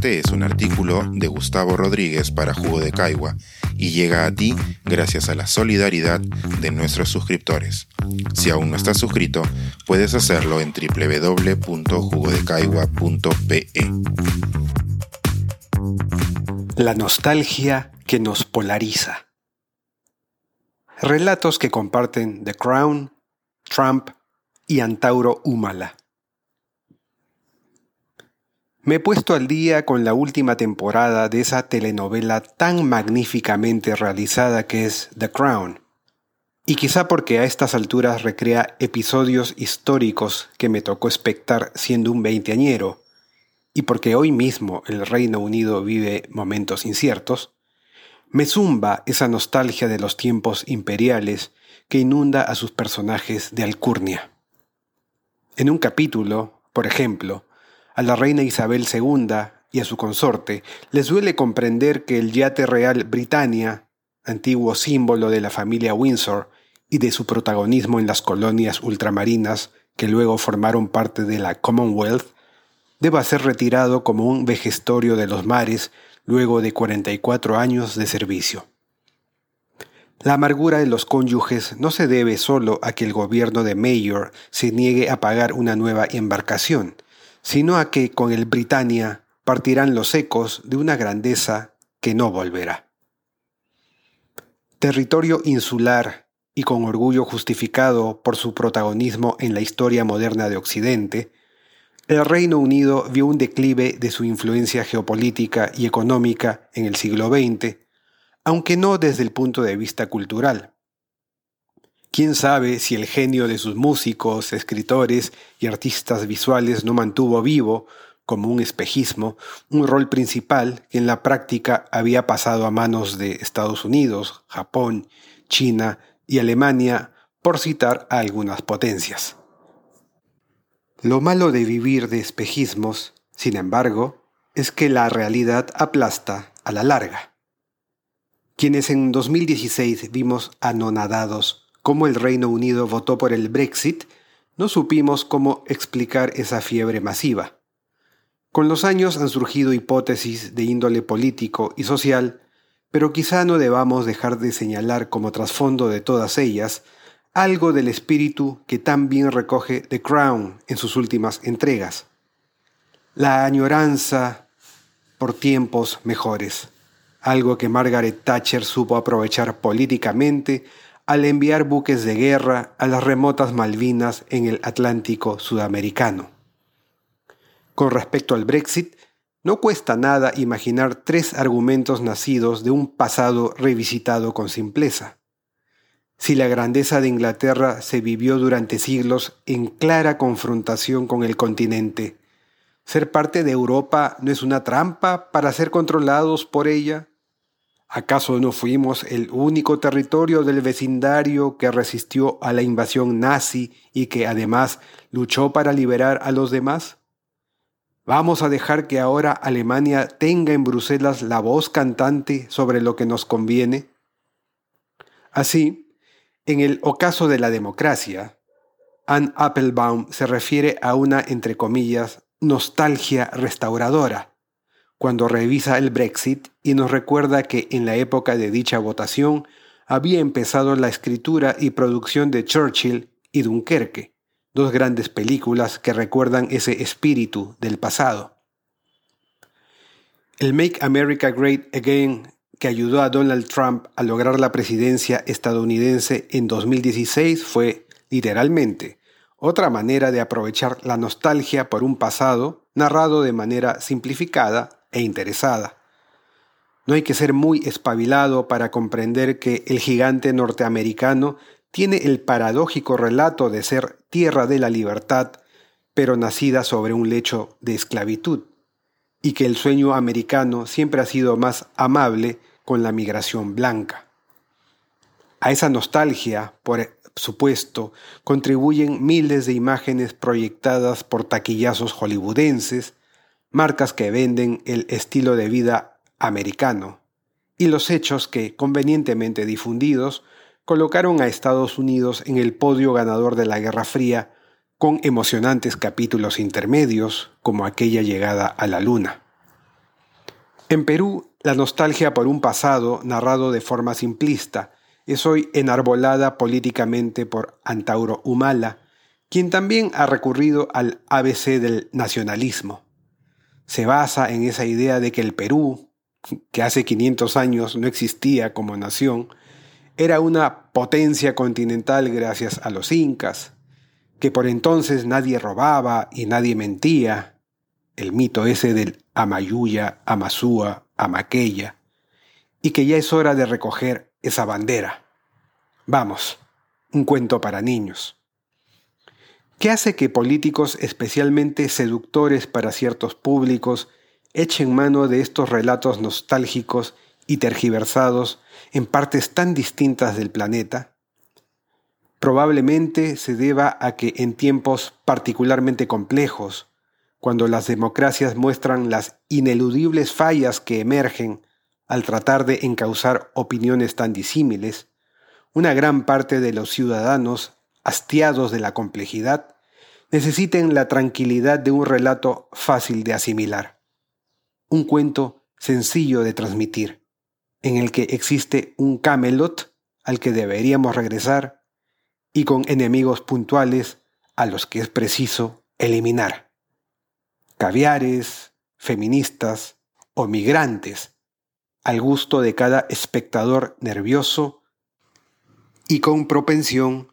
Este es un artículo de Gustavo Rodríguez para Jugo de Caigua y llega a ti gracias a la solidaridad de nuestros suscriptores. Si aún no estás suscrito, puedes hacerlo en www.jugodecaigua.pe. La nostalgia que nos polariza. Relatos que comparten The Crown, Trump y Antauro Humala. Me he puesto al día con la última temporada de esa telenovela tan magníficamente realizada que es The Crown. Y quizá porque a estas alturas recrea episodios históricos que me tocó espectar siendo un veinteañero, y porque hoy mismo el Reino Unido vive momentos inciertos, me zumba esa nostalgia de los tiempos imperiales que inunda a sus personajes de alcurnia. En un capítulo, por ejemplo, a la reina Isabel II y a su consorte les duele comprender que el yate real Britannia, antiguo símbolo de la familia Windsor y de su protagonismo en las colonias ultramarinas que luego formaron parte de la Commonwealth, deba ser retirado como un vejestorio de los mares luego de 44 años de servicio. La amargura de los cónyuges no se debe solo a que el gobierno de Mayor se niegue a pagar una nueva embarcación, sino a que con el Britannia partirán los ecos de una grandeza que no volverá. Territorio insular y con orgullo justificado por su protagonismo en la historia moderna de Occidente, el Reino Unido vio un declive de su influencia geopolítica y económica en el siglo XX, aunque no desde el punto de vista cultural. Quién sabe si el genio de sus músicos, escritores y artistas visuales no mantuvo vivo, como un espejismo, un rol principal que en la práctica había pasado a manos de Estados Unidos, Japón, China y Alemania, por citar a algunas potencias. Lo malo de vivir de espejismos, sin embargo, es que la realidad aplasta a la larga. Quienes en 2016 vimos anonadados cómo el Reino Unido votó por el Brexit, no supimos cómo explicar esa fiebre masiva. Con los años han surgido hipótesis de índole político y social, pero quizá no debamos dejar de señalar como trasfondo de todas ellas algo del espíritu que tan bien recoge The Crown en sus últimas entregas. La añoranza por tiempos mejores, algo que Margaret Thatcher supo aprovechar políticamente al enviar buques de guerra a las remotas Malvinas en el Atlántico sudamericano. Con respecto al Brexit, no cuesta nada imaginar tres argumentos nacidos de un pasado revisitado con simpleza. Si la grandeza de Inglaterra se vivió durante siglos en clara confrontación con el continente, ¿ser parte de Europa no es una trampa para ser controlados por ella? ¿Acaso no fuimos el único territorio del vecindario que resistió a la invasión nazi y que además luchó para liberar a los demás? ¿Vamos a dejar que ahora Alemania tenga en Bruselas la voz cantante sobre lo que nos conviene? Así, en el ocaso de la democracia, Anne Applebaum se refiere a una, entre comillas, nostalgia restauradora cuando revisa el Brexit y nos recuerda que en la época de dicha votación había empezado la escritura y producción de Churchill y Dunkerque, dos grandes películas que recuerdan ese espíritu del pasado. El Make America Great Again que ayudó a Donald Trump a lograr la presidencia estadounidense en 2016 fue, literalmente, otra manera de aprovechar la nostalgia por un pasado narrado de manera simplificada e interesada. No hay que ser muy espabilado para comprender que el gigante norteamericano tiene el paradójico relato de ser tierra de la libertad, pero nacida sobre un lecho de esclavitud, y que el sueño americano siempre ha sido más amable con la migración blanca. A esa nostalgia, por supuesto, contribuyen miles de imágenes proyectadas por taquillazos hollywoodenses, marcas que venden el estilo de vida americano, y los hechos que, convenientemente difundidos, colocaron a Estados Unidos en el podio ganador de la Guerra Fría con emocionantes capítulos intermedios como aquella llegada a la Luna. En Perú, la nostalgia por un pasado narrado de forma simplista es hoy enarbolada políticamente por Antauro Humala, quien también ha recurrido al ABC del nacionalismo. Se basa en esa idea de que el Perú, que hace 500 años no existía como nación, era una potencia continental gracias a los incas, que por entonces nadie robaba y nadie mentía, el mito ese del Amayuya, Amazúa, Amaqueya, y que ya es hora de recoger esa bandera. Vamos, un cuento para niños. ¿Qué hace que políticos especialmente seductores para ciertos públicos echen mano de estos relatos nostálgicos y tergiversados en partes tan distintas del planeta? Probablemente se deba a que en tiempos particularmente complejos, cuando las democracias muestran las ineludibles fallas que emergen al tratar de encauzar opiniones tan disímiles, una gran parte de los ciudadanos, hastiados de la complejidad, necesiten la tranquilidad de un relato fácil de asimilar, un cuento sencillo de transmitir, en el que existe un Camelot al que deberíamos regresar y con enemigos puntuales a los que es preciso eliminar. Caviares, feministas o migrantes, al gusto de cada espectador nervioso y con propensión